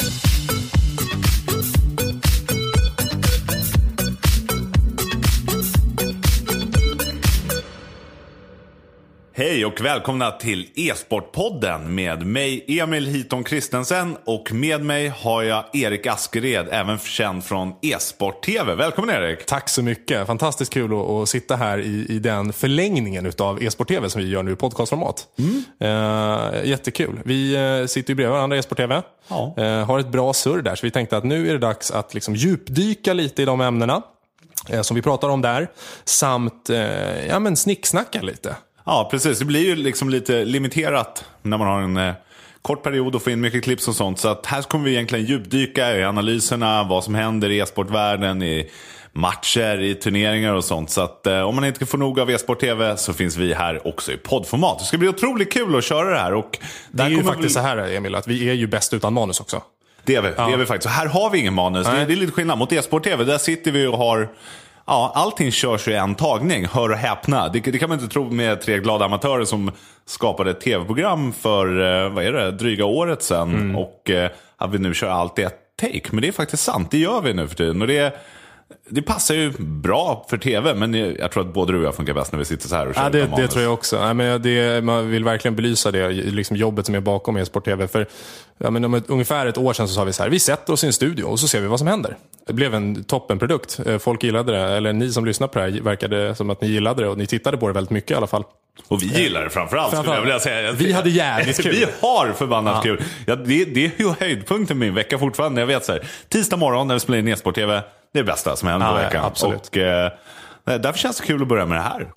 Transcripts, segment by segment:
Thank you. Hej och välkomna till E-sportpodden med mig Emil Hiton Kristensen och med mig har jag Erik Askered, även känd från E-sport-TV. Välkommen Erik! Tack så mycket. Fantastiskt kul att, att sitta här i, i den förlängningen av E-sport-TV som vi gör nu i podcastformat. Mm. Uh, jättekul. Vi uh, sitter ju bredvid varandra i E-sport-TV. Ja. Uh, har ett bra surr där, så vi tänkte att nu är det dags att liksom djupdyka lite i de ämnena som vi pratar om där. Samt ja, men snicksnacka lite. Ja, precis. Det blir ju liksom lite limiterat när man har en eh, kort period och får in mycket klipp och sånt. Så att här kommer vi egentligen djupdyka i analyserna, vad som händer i e-sportvärlden, i matcher, i turneringar och sånt. Så att eh, om man inte får nog av e-sport TV så finns vi här också i poddformat. Det ska bli otroligt kul att köra det här. Och det är ju faktiskt vi... så här Emil, att vi är ju bäst utan manus också. Det är vi, ja. det är vi faktiskt. Så här har vi ingen manus. Det, det, är lite skillnad mot e-sport TV. Där sitter vi och har Ja, allting körs i en tagning, hör och häpna. Det, det, kan man inte tro med tre glada amatörer som skapade ett tv-program för, eh, vad är det, dryga året sedan. Mm. Och eh, att vi nu kör allt i ett take. Men det är faktiskt sant, det gör vi nu för tiden. Och det, det passar ju bra för tv, men jag tror att både du och jag funkar bäst när vi sitter så här och kör ja, det, det tror jag också. Ja, men det, man vill verkligen belysa det, liksom jobbet som är bakom e-sport-tv. För ja, men om ett, ungefär ett år sedan så sa vi så här, vi sätter oss i en studio och så ser vi vad som händer. Det blev en toppenprodukt. Eh, folk gillade det, eller ni som lyssnar på det här verkade som att ni gillade det och ni tittade på det väldigt mycket i alla fall. Och vi gillar det framförallt, framförallt. skulle jag vilja säga. Vi hade jävligt kul. vi har förbannat ja. kul. Ja, det, det är ju höjdpunkten min vecka fortfarande. Jag vet så här, tisdag morgon när vi spelar in e-sport-tv, det är det bästa som händer ja, på veckan. Absolut. Och, eh, därför känns det kul att börja med det här.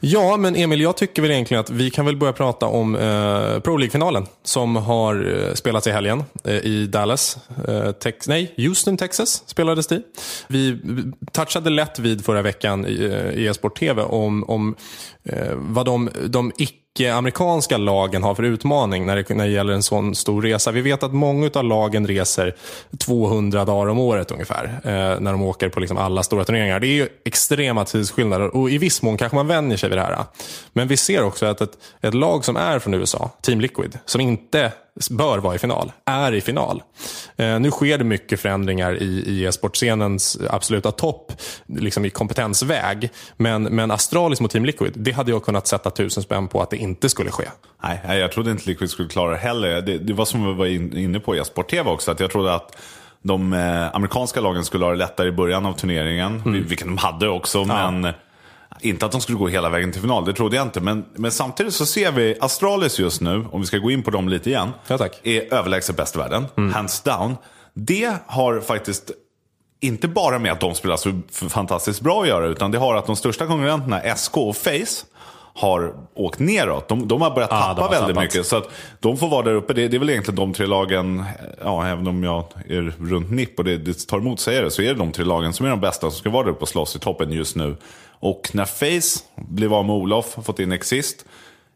Ja, men Emil, jag tycker väl egentligen att vi kan väl börja prata om eh, Pro League-finalen som har eh, spelats i helgen eh, i Dallas. Eh, Tex nej, Houston, Texas spelades det Vi touchade lätt vid förra veckan i, eh, i e-sport TV om, om eh, vad de, de icke Eh, amerikanska lagen har för utmaning när det, när det gäller en sån stor resa. Vi vet att många av lagen reser 200 dagar om året ungefär eh, när de åker på liksom alla stora turneringar. Det är ju extrema tidsskillnader och i viss mån kanske man vänjer sig vid det här. Men vi ser också att ett, ett lag som är från USA, Team Liquid, som inte bör vara i final, är i final. Eh, nu sker det mycket förändringar i, i e-sportscenens absoluta topp, liksom i kompetensväg. Men, men Astralis mot Team Liquid, det hade jag kunnat sätta tusen spänn på att det inte skulle ske. Nej, jag trodde inte Liquid skulle klara det heller. Det, det var som vi var inne på i e-sport-tv också, att jag trodde att de eh, amerikanska lagen skulle ha det lättare i början av turneringen, mm. vilket de hade också. Ja. men inte att de skulle gå hela vägen till final, det trodde jag inte. Men, men samtidigt så ser vi Astralis just nu, om vi ska gå in på dem lite igen, ja, tack. är överlägset bäst i världen. Mm. Hands down. Det har faktiskt inte bara med att de spelar så fantastiskt bra att göra, utan det har att de största konkurrenterna, SK och Face, har åkt neråt. De, de har börjat ah, tappa väldigt tappat. mycket. Så att de får vara där uppe. Det, det, är väl egentligen de tre lagen, ja, även om jag är runt NIP och det, det tar emot säger det, så är det de tre lagen som är de bästa som ska vara där uppe och slåss i toppen just nu. Och när Face blev av med Olof, fått in Exist,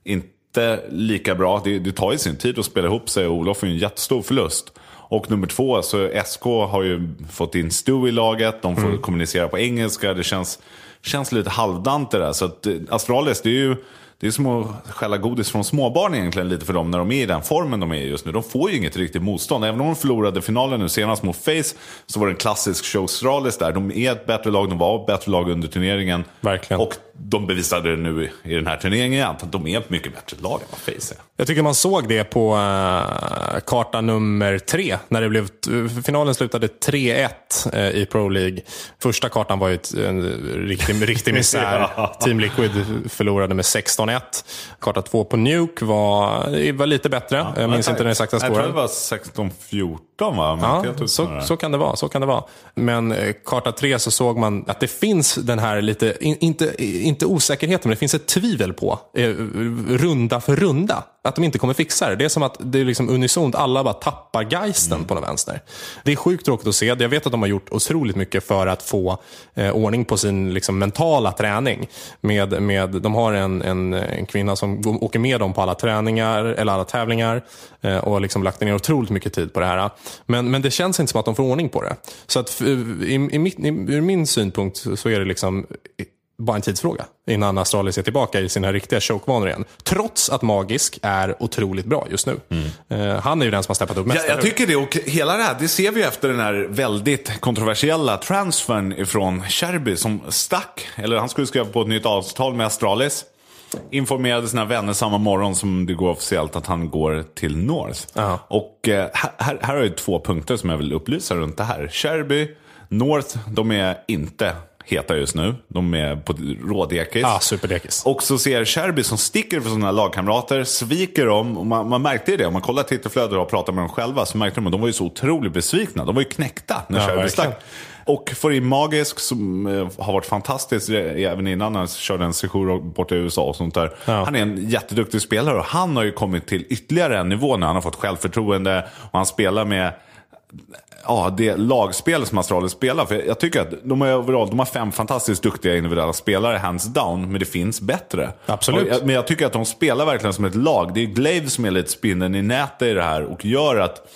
inte lika bra. Det, det tar ju sin tid att spela ihop sig och Olof är ju en jättestor förlust. Och nummer två, så SK har ju fått in Stu i laget, de får mm. kommunicera på engelska, det känns, känns lite halvdant det där. Så att eh, Astralis, det är ju det är som att skälla godis från småbarn egentligen lite för dem när de är i den formen de är just nu. De får ju inget riktigt motstånd. Även om de förlorade finalen nu senast mot Face så var det en klassisk show Astralis där. De är ett bättre lag, de var ett bättre lag under turneringen. Verkligen. Och de bevisade det nu i den här turneringen igen, att de är ett mycket bättre lag än vad Face är. Jag tycker man såg det på uh, karta nummer tre. När det blev, finalen slutade 3-1 uh, eh, i Pro League. Första kartan var ju ett, en riktig, riktig misär. ja. Team Liquid förlorade med 16-1. Karta två på Nuke var, var lite bättre. Ja, jag minns inte den exakta scoren. Jag tror det var 16-14 va? Ja, så, så, kan det vara, så kan det vara. Men uh, karta tre så såg man att det finns den här lite, in, inte, inte osäkerheten, men det finns ett tvivel på, runda för runda att de inte kommer fixa det. Det är som att det är liksom unisont, alla bara tappar geisten mm. på något vänster. Det är sjukt tråkigt att se. Jag vet att de har gjort otroligt mycket för att få eh, ordning på sin liksom, mentala träning. Med, med, de har en, en, en kvinna som åker med dem på alla träningar, eller alla tävlingar eh, och liksom lagt ner otroligt mycket tid på det här. Men, men det känns inte som att de får ordning på det. Så att i, i, i, ur min synpunkt så är det liksom bara en tidsfråga innan Astralis är tillbaka i sina riktiga chokevanor igen. Trots att Magisk är otroligt bra just nu. Mm. han är ju den som har steppat upp mest. Ja, jag tycker det. Och hela det här, det ser vi ju efter den här väldigt kontroversiella transfern ifrån Sherby som stack. Eller han skulle skriva på ett nytt avtal med Astralis. Informerade sina vänner samma morgon som det går officiellt att han går till North. Ja. Och eh, här, här har jag två punkter som jag vill upplysa runt det här. Sherby, North, de är inte heta just nu. De är på rådekis. Ja, superdekis. Och så ser Sherby som sticker för sina lagkamrater, sviker dem. Och man, man märkte det, om man kollar Twitterflödet och pratar med dem själva, så märkte de att de var ju så otroligt besvikna. De var ju knäckta när Ja, Sherby stack. Och får in Magisk som eh, har varit fantastisk även innan han körde en session borta i USA och sånt där. Ja. Han är en jätteduktig spelare och han har ju kommit till ytterligare en nivå när han har fått självförtroende och han spelar med ja, det lagspel som Astralis spelar. För jag tycker att de har, overall, de har fem fantastiskt duktiga individuella spelare, hands down, men det finns bättre. Absolut. Jag- Men jag tycker att de spelar verkligen som ett lag. Det är Glaive som är lite spinnen i nätet i det här och gör att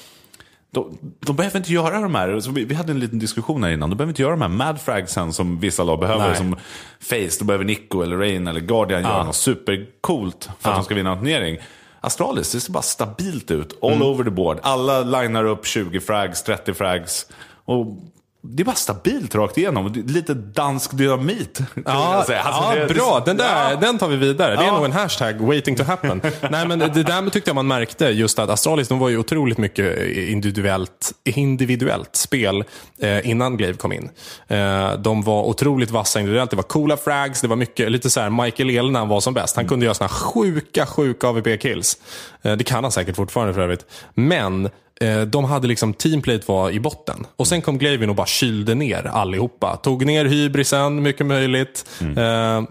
de, de behöver inte göra de här, så vi, vi hade en liten diskussion här innan, de behöver inte göra de här mad fragsen som vissa lag behöver. Nej. Som Face, då behöver Nico eller Rain eller Guardian göra något supercoolt för att de ska vinna en turnering. Astralis, det ser bara stabilt ut. All over the board. Alla linar upp 20 frags, 30 frags. Och det är bara stabilt rakt igenom. Lite dansk dynamit. Ja. Alltså, ja bra. Den, där, Ja. den tar vi vidare. Det är nog en hashtag, waiting to happen. Nej, men det där tyckte jag man märkte, just att Astralis de var ju otroligt mycket individuellt, individuellt spel eh, innan Glaive kom in. Eh, de var otroligt vassa individuellt. Det var coola frags, det var mycket, lite så här Michael Ehle när han var som bäst. Han kunde göra såna sjuka, sjuka AVP-kills. Eh, det kan han säkert fortfarande för övrigt. Men De hade liksom, teamplate var i botten. Och sen kom Glavin och bara kylde ner allihopa. Tog ner hybrisen, mycket möjligt. Eh,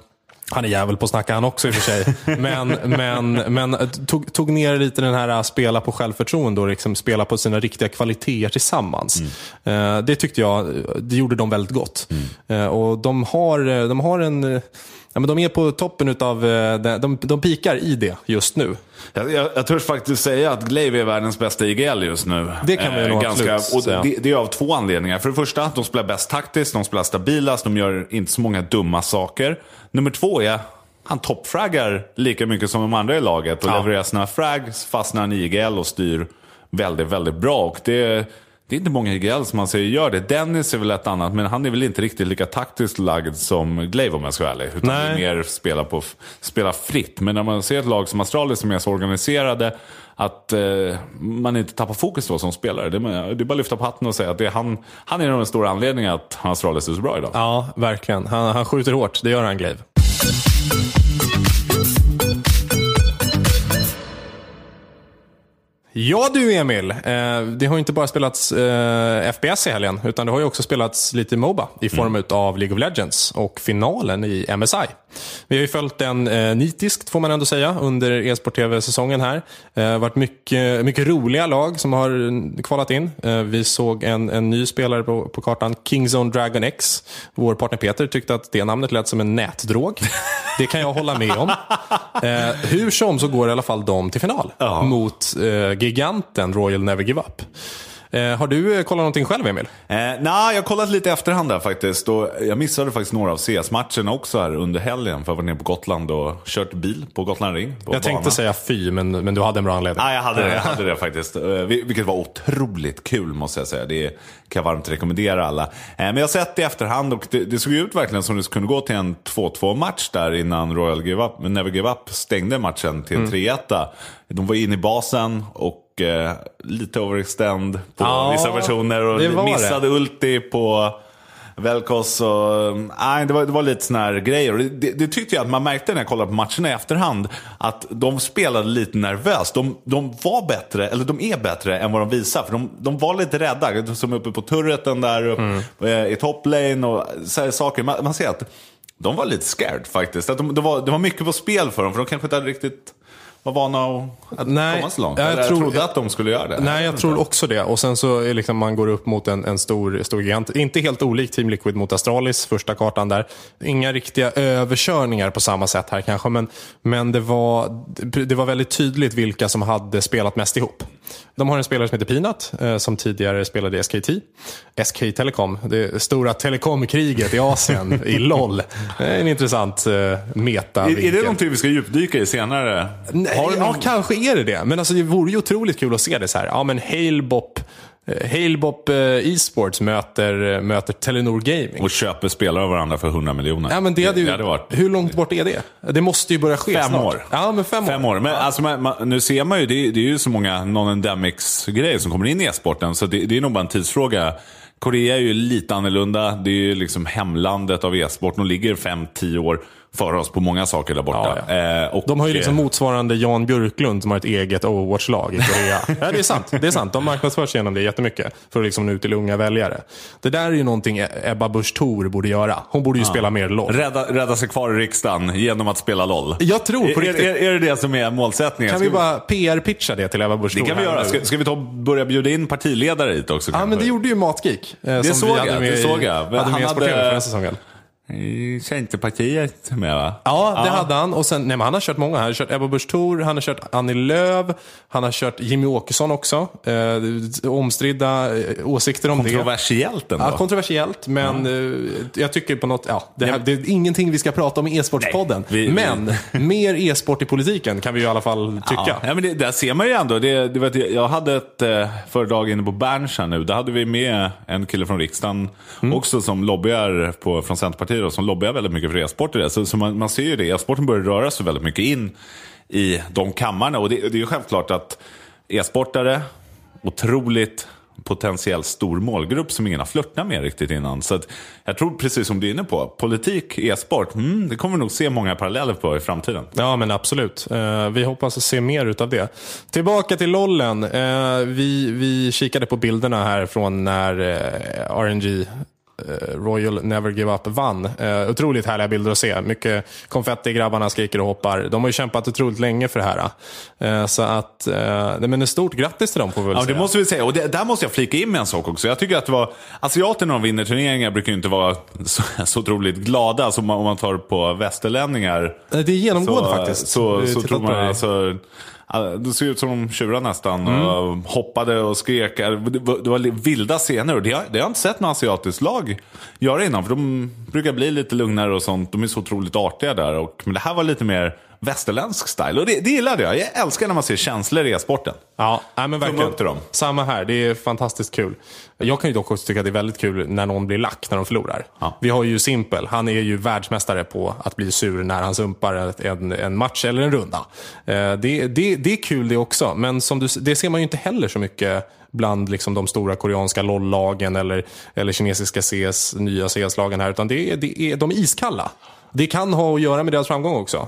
han är jävel på att snacka han också i och för sig. Men, men, men eh, tog, tog ner lite den här eh, spela på självförtroende och liksom spela på sina riktiga kvaliteter tillsammans. Eh, det tyckte jag, eh, det gjorde de väldigt gott. Eh, och de har, eh, de har en, eh, ja, men de är på toppen utav, eh, de, de, de pikar i det just nu. Jag, jag, jag törs faktiskt säga att Glaive är världens bästa IGL just nu. Det kan vi nog ganska, absolut och det, det är av två anledningar. För det första, de spelar bäst taktiskt, de spelar stabilast, de gör inte så många dumma saker. Nummer två är, han toppfraggar lika mycket som de andra i laget och Ja. levererar sina frags, fastnar i IGL och styr väldigt, väldigt bra. Och det, det är inte många IGL som man säger gör det. Dennis är väl ett annat, men han är väl inte riktigt lika taktiskt lagd som Glaive om jag ska vara ärlig. Utan Nej. mer spela, på, spela fritt. Men när man ser ett lag som Astralis som är så organiserade, att eh, man inte tappar fokus då som spelare. Det, är- det är bara att lyfta på hatten och säga att det är han, han är den stora anledningen att Astralis är så bra idag. Ja, verkligen. Han, han skjuter hårt, det gör han Glaive. Ja du Emil, eh, det har ju inte bara spelats eh, FPS i helgen, utan det har ju också spelats lite Moba i form av League of Legends och finalen i MSI. Vi har ju följt den eh, nitiskt får man ändå säga under e-sport TV-säsongen här. Det har varit mycket, mycket roliga lag som har mm, kvalat in. Vi såg en, en ny spelare på, på kartan, Kingzone Dragon X. Vår partner Peter tyckte att det namnet lät som en nätdrog. Det kan jag hålla med om. Hur som så går i alla fall de till final mot eh, giganten Royal Never Give Up. Eh, har du eh, kollat någonting själv Emil? Eh, Nej, jag har kollat lite i efterhand där faktiskt. Och jag missade faktiskt några av CS-matcherna också här under helgen. För jag var nere på Gotland och kört bil på Gotland Ring. På Jag tänkte bana. säga fy, men, men du hade en bra anledning. Jag hade det, jag hade det faktiskt. Eh, vil- Vilket var otroligt kul måste jag säga. Det kan jag varmt rekommendera alla. Eh, Men jag har sett det i efterhand och det, det såg ut verkligen som det kunde gå till en 2-2 match där innan Royal Give Up, Never Give Up stängde matchen till en 3-1. De var inne i basen och eh, lite overextend på Ja, vissa personer och var det. missade ulti på Velkos och... Nej, det var, det var lite såna här grejer. Och det, det, tyckte jag att man märkte när jag kollade på matcherna i efterhand. Att de spelade lite nervöst. De, de var bättre, eller de är bättre än vad de visar. För de, de var lite rädda. Som uppe på turreten där, upp, Mm. eh, i toplane och så saker. Man, man ser att de var lite scared faktiskt. Att de, det, var, det var mycket på spel för dem. För de kanske inte hade riktigt var vana att, Nej, komma så långt. jag jag tror- trodde att de skulle göra det. Nej, jag tror också det. Och sen så är liksom man går upp mot en, en stor, stor gigant. Inte helt olik Team Liquid mot Astralis, första kartan där. Inga riktiga överkörningar på samma sätt här kanske, men, men det, var, det var väldigt tydligt vilka som hade spelat mest ihop. De har en spelare som heter Peanut, eh, som tidigare spelade i SKT. SK Telecom, det stora telekomkriget i Asien, i LOL. En intressant eh, meta Är, är det någonting vi ska djupdyka i senare? Nej, Har du ja, någon... kanske är det det. Men alltså, det vore ju otroligt kul att se det så här. Ja, men Halebop, Halebop eh, e-sports möter, möter Telenor Gaming. Och köper spelare av varandra för 100 miljoner. Ja, men det hade ju, hade varit Hur långt bort är det? Det måste ju börja ske Fem snart. år. Ja, men fem, Fem år. Men alltså, man, man, nu ser man ju, det, är- det är ju så många non-endemics-grejer som kommer in i e-sporten. Så det, det är nog bara en tidsfråga. Korea är ju lite annorlunda. Det är ju liksom hemlandet av e-sport. De ligger 5-10 år före oss på många saker där borta. Ja, Eh, och, De har ju eh, liksom motsvarande Jan Björklund som har ett eget Overwatch-lag i Korea. ja, det är sant. Det är sant. De marknadsför sig genom det jättemycket. För att liksom nå ut till unga väljare. Det där är ju någonting Ebba Busch Thor borde göra. Hon borde ju spela mer LOL. Rädda, rädda sig kvar i riksdagen genom att spela LOL. Jag tror på är, riktigt. är, är det det som är målsättningen? Kan Ska vi bara PR-pitcha det till Ebba Busch Det Thor kan vi göra. Ska, ska vi ta börja bjuda in partiledare hit också? Ja, men det gjorde ju Matgeek. eh, Det såg vi jag, det såg jag. Han hade- förra säsongen. I Centerpartiet med va? Ja, det hade han. Och sen, nej, men han har kört många. Han har kört Ebba Busch Thor, han har kört Annie Lööf, han har kört Jimmy Åkesson också. Eh, omstridda eh, åsikter om det. Kontroversiellt ändå. Ja, kontroversiellt, men eh, jag tycker på något, ja, det, här, det är ingenting vi ska prata om i e-sportspodden. Vi- vi- men mer e-sport i politiken kan vi ju i alla fall tycka. Ja, ja, men det, där ser man ju ändå. Det, det vet, jag jag hade ett eh, föredrag inne på Berns här nu. Där hade vi med en kille från riksdagen Mm. också som lobbyar på, från Centerpartiet och som lobbar väldigt mycket för e-sport i det. Så, så man, man ser ju det. E-sporten börjar röra sig väldigt mycket in i de kammarna. Och det, det är ju självklart att e-sportare, otroligt potentiell stor målgrupp som ingen har flörtat med riktigt innan. Så att jag tror precis som du är inne på, politik, e-sport, mm, det kommer vi nog se många paralleller på i framtiden. Ja, men absolut. Eh, vi hoppas att se mer utav det. Tillbaka till lollen. Eh, vi, vi kikade på bilderna här från när eh, RNG Royal Never Give Up vann. Eh, otroligt härliga bilder att se. Mycket konfetti, grabbarna skriker och hoppar. De har ju kämpat otroligt länge för det här. Eh, så att, eh, men ett stort grattis till dem får vi väl Ja, säga. det måste vi säga. Och det, där måste jag flika in med en sak också. Jag tycker att det var, asiater när de vinner turneringar brukar ju inte vara så, så otroligt glada. Som om man tar på västerlänningar. Eh, Det är genomgående så, faktiskt. Så, så tror man alltså... Det ser ut som de tjurar nästan. Och hoppade och skrek. Det var, det var vilda scener. Och det har, det har jag inte sett något asiatiskt lag göra innan. För de brukar bli lite lugnare och sånt. De är så otroligt artiga där. Och, men det här var lite mer västerländsk style. Och det, det gillade jag. Jag älskar när man ser känslor i e-sporten. Ja, nej, men verkligen. till dem. Samma här. Det är fantastiskt kul. Jag kan ju dock också tycka att det är väldigt kul när någon blir lack när de förlorar. Ja. Vi har ju Simpel. Han är ju världsmästare på att bli sur när han sumpar en, en match eller en runda. Eh, Det, det, det är kul det också, men som du, det ser man ju inte heller så mycket bland liksom de stora koreanska LOL-lagen eller, eller kinesiska CS, nya CS-lagen här. Utan det det är, de är iskalla. Det kan ha att göra med deras framgång också.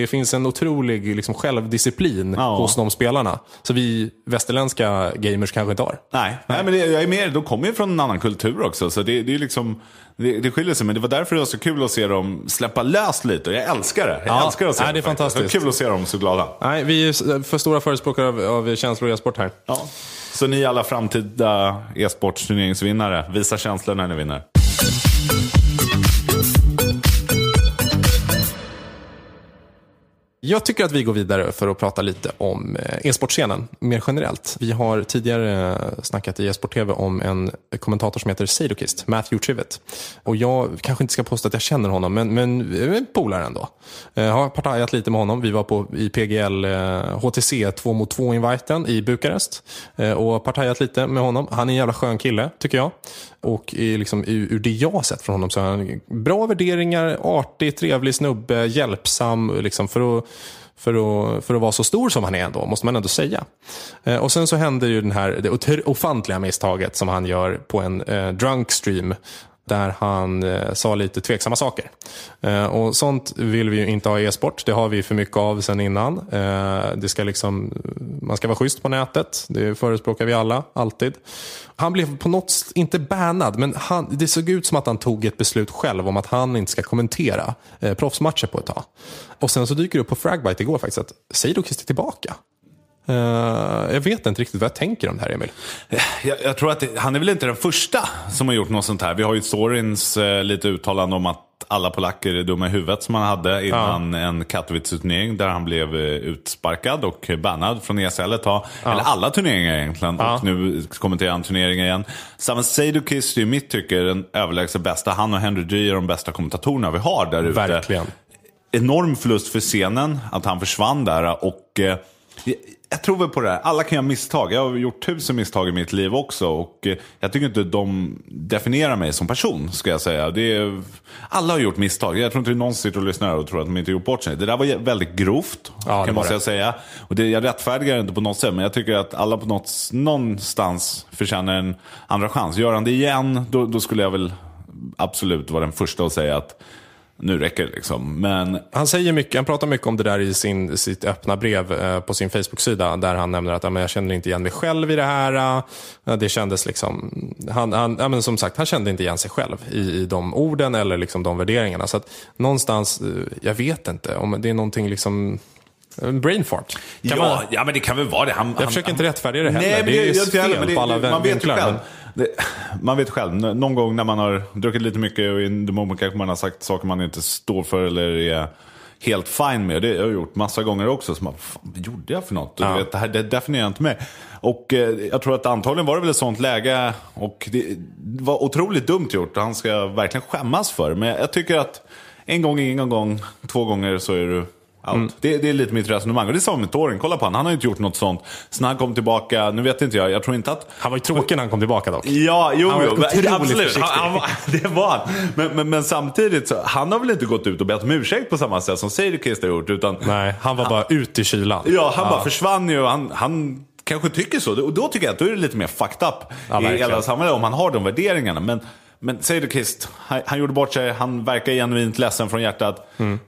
Det finns en otrolig liksom, självdisciplin Ja. hos de spelarna. Så vi västerländska gamers kanske inte har. Nej, Nej men det, jag är med. De kommer ju från en annan kultur också. Så det, det är liksom, det, det skiljer sig. Men det var därför det var så kul att se dem släppa löst lite. Och jag älskar det. Jag Ja, älskar att se nej, det är fantastiskt. Det är kul att se dem så glada. Nej, vi är för stora förespråkare av, av känslor och e-sport här. Ja. Så ni alla framtida e-sportturneringsvinnare, visa känslor när ni vinner. Jag tycker att vi går vidare för att prata lite om eh, e-sportscenen mer generellt. Vi har tidigare eh, snackat i e-sport-tv om en kommentator som heter Sadokist, Matthew Trivet. Och jag kanske inte ska påstå att jag känner honom, men, men eh, polare ändå. Jag har partajat lite med honom. Vi var på i PGL HTC 2 mot 2 inviten i Bukarest och partajat lite med honom. Han är en jävla skön kille, tycker jag. Och i, liksom, ur, ur det jag sett från honom så har han bra värderingar, artig, trevlig snubbe, hjälpsam liksom, för att för att, för att vara så stor som han är ändå, måste man ändå säga. Eh, och sen så händer ju den här, det ofantliga misstaget som han gör på en eh, drunk stream där han eh, sa lite tveksamma saker. Eh, och Sånt vill vi ju inte ha i e-sport. Det har vi för mycket av sen innan. Eh, det ska liksom, man ska vara schysst på nätet. Det förespråkar vi alla, alltid. Han blev på något, inte bannad, men han, det såg ut som att han tog ett beslut själv om att han inte ska kommentera eh, proffsmatcher på ett tag. Och sen så dyker det upp på Fragbite igår faktiskt att Seidokist är tillbaka. Uh, jag vet inte riktigt vad jag tänker om det här, Emil. Jag, jag tror att det, han är väl inte den första som har gjort något sånt här. Vi har ju Sorins eh, lite uttalande om att alla polacker är dumma i huvudet som han hade innan ja. en Katowice-turnering där han blev eh, utsparkad och bannad från ESL ett tag. Ja. Eller alla turneringar egentligen. Ja. Och nu kommenterar han turneringen igen. Saman Seidokist är i mitt tycke den överlägset bästa. Han och Henry G är de bästa kommentatorerna vi har där ute. Verkligen. Enorm förlust för scenen att han försvann där. Och... Eh, jag tror väl på det här. Alla kan göra misstag. Jag har gjort tusen misstag i mitt liv också. Och eh, jag tycker inte de definierar mig som person, ska jag säga. Det är, alla har gjort misstag. Jag tror inte någon sitter och lyssnar och tror att de inte gjort bort sig. Det där var väldigt grovt, ja, kan måste jag säga. Och det, jag rättfärdigar inte på något sätt, men jag tycker att alla på något, någonstans förtjänar en andra chans. Gör han det igen, då, då skulle jag väl absolut vara den första att säga att nu räcker det liksom. Men... Han, säger mycket, han pratar mycket om det där i sin, sitt öppna brev eh, på sin Facebook-sida. Där han nämner att jag känner inte igen mig själv i det här. Eh, det kändes liksom, han, han, ja, men som sagt, han kände inte igen sig själv i, i de orden eller liksom de värderingarna. Så att någonstans, eh, jag vet inte om det är någonting liksom brain fart. ja, man... ja, men det kan väl vara det. Han, jag han, försöker inte rättfärdiga det heller. Nej, det är ju fel på alla man vet ju själv. Det, man vet själv, någon gång när man har druckit lite mycket och in the moment kanske man har sagt saker man inte står för eller är helt fine med. Det har jag gjort massa gånger också. Så man, vad gjorde jag för något? Ja. Du vet, det här det definierar inte mig. Och eh, jag tror att antagligen var det väl ett sånt läge. Och det var otroligt dumt gjort. Han ska verkligen skämmas för. Men jag tycker att en gång ingen gång. Två gånger så är du Mm. Det, det, är lite mitt resonemang. Och det samma med Torin. Kolla på honom. Han har ju inte gjort något sånt. Sen han kom tillbaka, nu vet inte jag, jag tror inte att... Han var ju tråkig när han kom tillbaka dock. Ja, jo, han var jo absolut. Han, han det var han. Men, men, men, samtidigt, så, han har väl inte gått ut och bett om ursäkt på samma sätt som Seidekist har gjort. Utan, Nej, han var bara ut i kylan. Ja, han ja. bara försvann ju. Han, han kanske tycker så. Och då tycker jag att då är det lite mer fucked up ja, i hela samhället om han har de värderingarna. Men, men Seidekist, han, han gjorde bort sig. Han verkar genuint ledsen från hjärtat. Mm.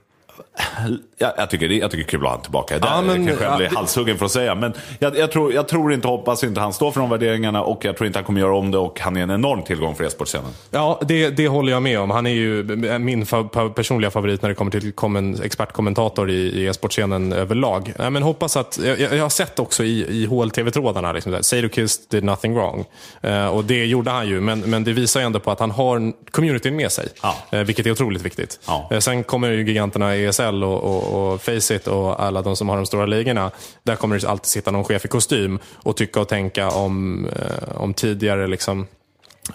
Jag, jag, tycker, jag tycker kul att ha honom tillbaka. Det ja, men, kanske jag blir halshuggen för att säga. Men jag, jag, tror, jag tror inte, hoppas inte han står för de värderingarna och jag tror inte han kommer göra om det och han är en enorm tillgång för e-sportscenen. Ja, det, det håller jag med om. Han är ju min fa personliga favorit när det kommer till kommen, expertkommentator i, i e-sportscenen överlag. Ja, men hoppas att, jag, jag har sett också i, i HLTV-trådarna, liksom, Sadokist did nothing wrong. Uh, och det gjorde han ju, men, men det visar ju ändå på att han har communityn med sig. Ja. Uh, vilket är otroligt viktigt. Ja. Uh, sen kommer ju giganterna ESL och, och, och Faceit och alla de som har de stora ligorna. Där kommer det alltid sitta någon chef i kostym och tycka och tänka om, eh, om tidigare liksom,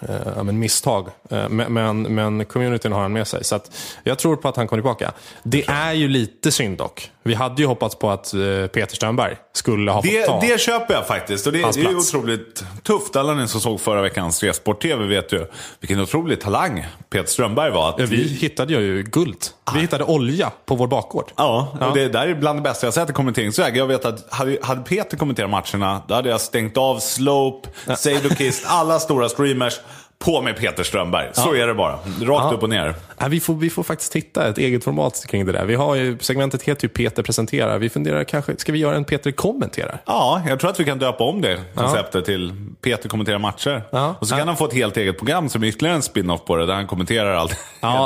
eh, men misstag. Eh, men, men communityn har han med sig. Så jag tror på att han kommer tillbaka. Det är ju lite synd dock. Vi hade ju hoppats på att eh, Peter Strömberg skulle ha det, fått ta Det köper jag faktiskt. Och det, det är ju otroligt tufft. Alla ni som såg förra veckans Resport-TV vet ju vilken otrolig talang Peter Strömberg var. Att ja, vi, vi hittade ju guld. Vi hittade olja på vår bakgård. Ja, och ja. det där är bland det bästa jag sett i kommenteringsväg. Jag vet att hade, Peter kommenterat matcherna, då hade jag stängt av Slope, ja. Sailor alla stora streamers. På med Peter Strömberg. Så är det bara. Rakt ja. upp och ner. Ja, vi, får, vi får faktiskt hitta ett eget format kring det där. Vi har ju, segmentet heter ju Peter presenterar. Vi funderar kanske, ska vi göra en Peter kommenterar? Ja, jag tror att vi kan döpa om det konceptet ja. till Peter kommenterar matcher. Ja. Och så kan han få ett helt eget program som är ytterligare en spin-off på det, där han kommenterar allt.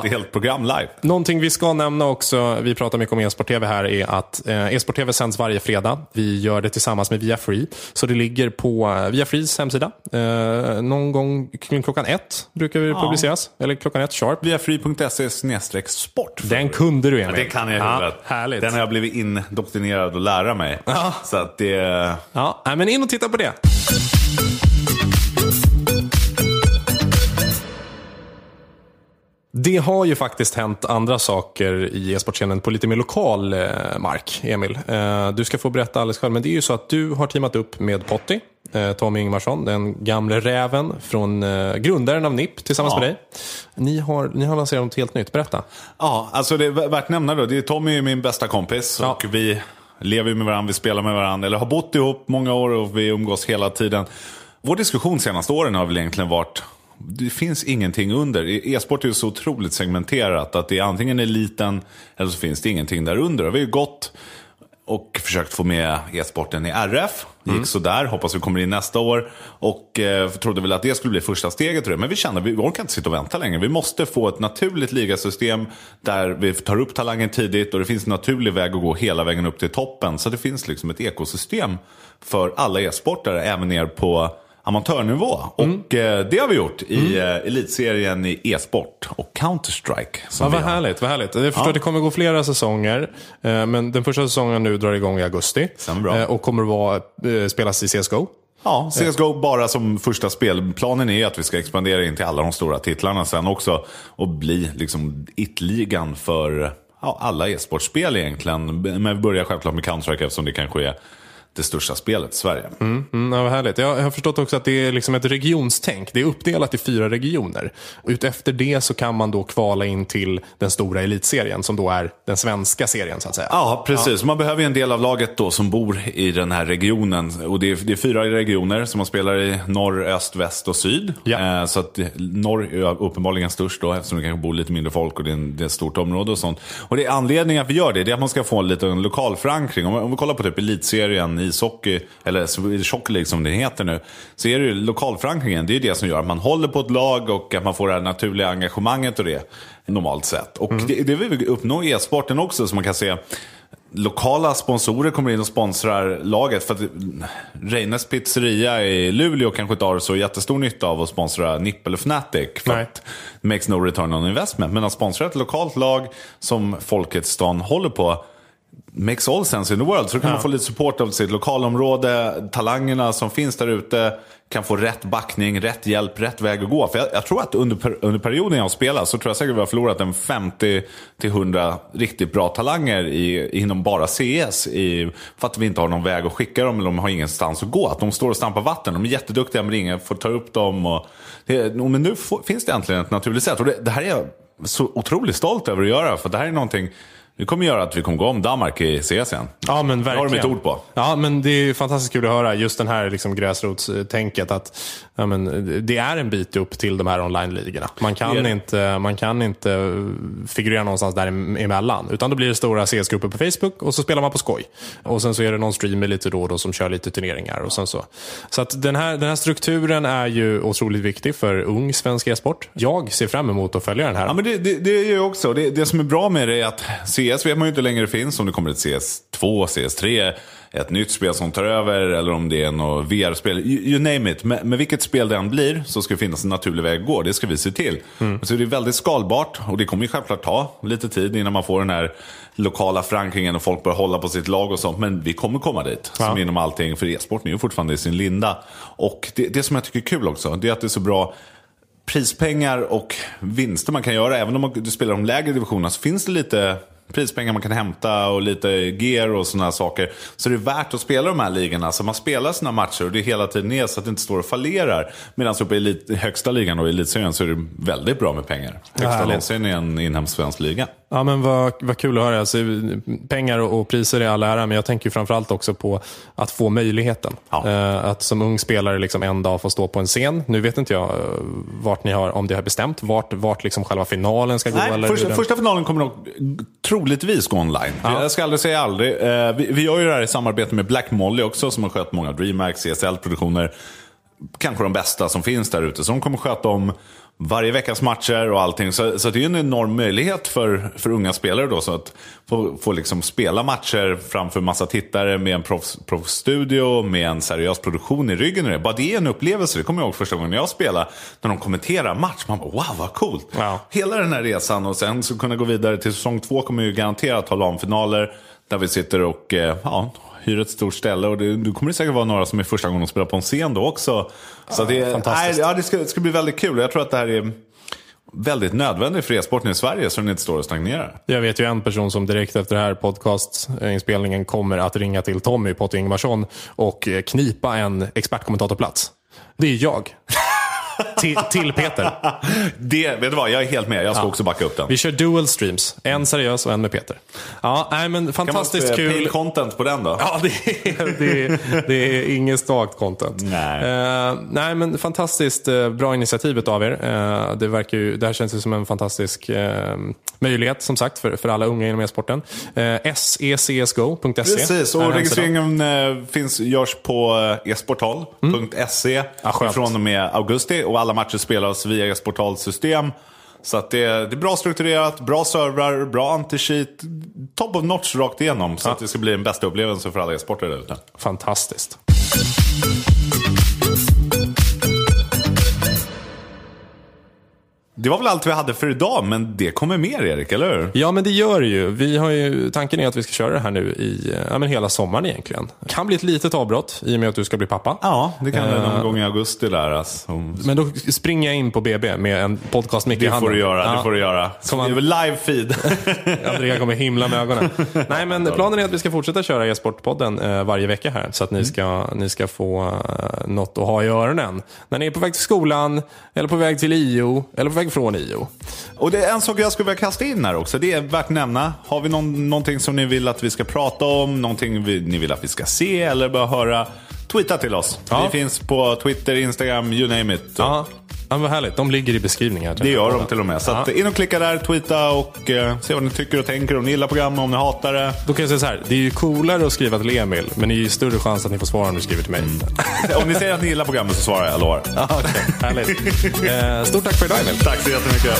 Ett helt program live. Någonting vi ska nämna också, vi pratar mycket om e-sport-tv här, är att eh, e-sport-tv sänds varje fredag. Vi gör det tillsammans med Viafree. Så det ligger på eh, Viafrees hemsida. Eh, någon gång klockan ett brukar det publiceras. Eller klockan ett sharp. Viafree.se sport. Den kunde du Emil. Ja, det kan jag ja, härligt. Den har jag blivit indoktrinerad att lära mig. Ja. Så att det... Ja, men in och titta på det. Det har ju faktiskt hänt andra saker i e-sportscenen på lite mer lokal eh, mark, Emil. Eh, du ska få berätta alldeles själv, men det är ju så att du har teamat upp med Potti, eh, Tommy Ingvarsson, den gamle räven från grundaren av NIP tillsammans ja. med dig. Ni har, ni har lanserat något helt nytt, berätta. Ja, alltså det är värt att nämna då. Det är Tommy är min bästa kompis ja. och vi lever med varandra, vi spelar med varandra, eller har bott ihop många år och vi umgås hela tiden. Vår diskussion senaste åren har väl egentligen varit det finns ingenting under. E- E-sport är ju så otroligt segmenterat att det är antingen eliten eller så finns det ingenting där under. Och vi har ju gått och försökt få med e-sporten i RF. Gick Mm. sådär, hoppas vi kommer in nästa år. Och eh, trodde väl att det skulle bli första steget till det. Men vi kände att vi orkar inte sitta och vänta längre. Vi måste få ett naturligt ligasystem där vi tar upp talangen tidigt och det finns en naturlig väg att gå hela vägen upp till toppen. Så det finns liksom ett ekosystem för alla e-sportare, även ner på amatörnivå. Mm. Och eh, det har vi gjort i eh, elitserien i e-sport och Counter-Strike. Ja, vad härligt, vad härligt. Jag förstår Ja. att det kommer gå flera säsonger. eh, Men den första säsongen nu drar igång i augusti. Bra. Eh, Och kommer att vara, eh, spelas i CSGO. Ja, CSGO bara som första spel. Planen är att vi ska expandera in till alla de stora titlarna sen också. Och bli liksom it-ligan för ja, alla e-sportspel egentligen. Men vi börjar självklart med Counter-Strike eftersom det kanske är det största spelet i Sverige. Mm, ja, vad härligt. Jag har förstått också att det är liksom ett regionstänk. Det är uppdelat i fyra regioner. Utefter det så kan man då kvala in till den stora elitserien som då är den svenska serien så att säga. Ja, precis. Man behöver ju en del av laget då som bor i den här regionen. Och det är, det är fyra regioner som man spelar i norr, öst, väst och syd. Ja. Eh, så att norr är uppenbarligen störst då eftersom det kanske bor lite mindre folk och det är, en, det är ett stort område och sånt. Och det är anledningen att vi gör det, det är att man ska få en liten lokal förankring. Om, om vi kollar på typ elitserien, ishockey, eller Swedish Hockey League som det heter nu. Så är det ju lokalförankringen, det är det som gör att man håller på ett lag och att man får det här naturliga engagemanget och det normalt sett. Och det, det vill vi uppnå i e-sporten också, så man kan se lokala sponsorer kommer in och sponsrar laget. För att Reines pizzeria i Luleå kanske inte har så jättestor nytta av att sponsra NIP eller Fnatic. För Nej. att makes no return on investment. Men att sponsra ett lokalt lag som Folkets stan håller på makes all sense in the world. Så då kan man få lite support av sitt lokalområde. Talangerna som finns där ute kan få rätt backning, rätt hjälp, rätt väg att gå. För jag, jag tror att under, per, under perioden jag spelar så tror jag säkert vi har förlorat en 50-100 riktigt bra talanger i, inom bara CS. I, för att vi inte har någon väg att skicka dem eller de har ingenstans att gå. Att de står och stampar vatten. De är jätteduktiga med ingen får ta upp dem. Och det, men nu får, finns det äntligen ett naturligt sätt. Och det, det här är jag så otroligt stolt över att göra. För det här är någonting det kommer göra att vi kommer gå om Danmark i CS igen. Ja, men Det har verkligen. de ett ord på. Ja, men det är fantastiskt kul att höra just den här liksom gräsrotstänket. Att, ja, men, det är en bit upp till de här online-ligorna. Man, kan inte, man kan inte eh, figurera någonstans däremellan. Utan då blir det stora CS-grupper på Facebook och så spelar man på skoj. Och sen så är det någon streamer lite då och då som kör lite turneringar. Och sen så så att den, här, den här strukturen är ju otroligt viktig för ung svensk e-sport. Jag ser fram emot att följa den här. Ja, men det, det, det är ju också, det, det som är bra med det är att CS vet man ju inte längre finns. Om det kommer ett CS2, CS3, ett nytt spel som tar över eller om det är något VR-spel. You, you name it. Med, med vilket spel det än blir så ska det finnas en naturlig väg att gå. Det ska vi se till. Så det är väldigt skalbart och det kommer ju självklart ta lite tid innan man får den här lokala förankringen och folk börjar hålla på sitt lag och sånt. Men vi kommer komma dit. Ja. Som inom allting. För e-sporten är ju fortfarande i sin linda. Och det, det som jag tycker är kul också, det är att det är så bra prispengar och vinster man kan göra. Även om man- du spelar de lägre divisionerna så finns det lite prispengar man kan hämta och lite gear och sådana saker. Så det är värt att spela de här ligorna. Så man spelar sina matcher och det är hela tiden ner så att det inte står och fallerar. Medan uppe i elit, högsta ligan och i elitserien så är det väldigt bra med pengar. Högsta någonsin i en inhemsk svensk liga. Ja, men vad, vad kul att höra. Alltså, pengar och, priser är all ära, men jag tänker framförallt också på att få möjligheten. Ja. Eh, att som ung spelare liksom en dag få stå på en scen. Nu vet inte jag eh, vart ni har, om det har bestämt, vart, vart liksom själva finalen ska gå. Nej, eller första, den- första finalen kommer nog troligtvis gå online. Jag ska aldrig säga aldrig. Eh, vi, vi gör ju det här i samarbete med Black Molly också, som har skött många DreamHack, CSL-produktioner. Kanske de bästa som finns där ute. Så de kommer sköta om varje veckas matcher och allting. Så, så det är en enorm möjlighet för, för unga spelare då. Så att få, få liksom spela matcher framför massa tittare med en proffs- proffsstudio, med en seriös produktion i ryggen. Bara det är en upplevelse. Det kommer jag ihåg första gången jag spelade. När de kommenterar match. Man bara, wow vad coolt. Ja. Hela den här resan och sen så kunna gå vidare till säsong två kommer ju garanterat ha LAN-finaler. Där vi sitter och eh, ja, hyr ett stort ställe. Och det, det kommer det säkert vara några som är första gången de spelar på en scen då också. Så det, nej, ja, det, ska, det ska bli väldigt kul. Jag tror att det här är väldigt nödvändigt för e-sporten i Sverige så den inte står och stagnerar. Jag vet ju en person som direkt efter den här podcastinspelningen kommer att ringa till Tommy Potte Ingvarsson och knipa en expertkommentatorplats. Det är jag. Till, till Peter. Det, vet du vad, jag är helt med. Jag ska också backa upp den. Vi kör dual streams. En seriös och en med Peter. Ja, nej, men Kan man fantastiskt kul. content på den då? Ja, det är, det är, det är inget stakt content. Nej. Eh, nej, men fantastiskt eh, bra initiativ av er. Eh, det, verkar ju, det här känns ju som en fantastisk möjlighet, som sagt, för, för alla unga inom e-sporten. Secsgo.se Precis, är och registreringen finns, görs på esportal.se Ja, skönt. från och med augusti. Och alla matcher spelas via esportals system. Så att det, det är bra strukturerat, bra servrar, bra anti-cheat. Top of notch rakt igenom. Så att det ska bli den bästa upplevelsen för alla e-sportare där ute. Fantastiskt. Det var väl allt vi hade för idag, men det kommer mer Erik, eller hur? Ja, men det gör det ju. Vi har ju. Tanken är att vi ska köra det här nu i eh, ja, men hela sommaren egentligen. Det kan bli ett litet avbrott i och med att du ska bli pappa. Ja, det kan det Eh, någon gång i augusti där. Alltså. Men då springer jag in på BB med en podcast mick i Det handen. får du göra, Ja. det får du göra. Kom an. Det är väl live feed. Andrea kommer himla med ögonen. Nej, men planen är att vi ska fortsätta köra e-sportpodden eh, varje vecka här. Så att Mm. ni ska, ni ska få eh, något att ha i öronen. När ni är på väg till skolan, eller på väg till IO, eller på väg från IO. Och det är en sak jag skulle vilja kasta in här också. Det är värt att nämna. Har vi någon, någonting som ni vill att vi ska prata om? Någonting vi, ni vill att vi ska se eller bara höra? Tweeta till oss. Ja. Vi finns på Twitter, Instagram, you name it. Ja, ja vad härligt. De ligger i beskrivningen. Det gör de till och med. Så att in och klicka där, tweeta och eh, se vad ni tycker och tänker. Om ni gillar programmet, om ni hatar det. Då kan jag säga så här, det är ju coolare att skriva till Emil, men det är ju större chans att ni får svara om ni skriver till mig. om ni säger att ni gillar programmet så svarar jag, lovar. Ja, okej. Härligt. Eh, stort tack för idag Emil. Tack så jättemycket.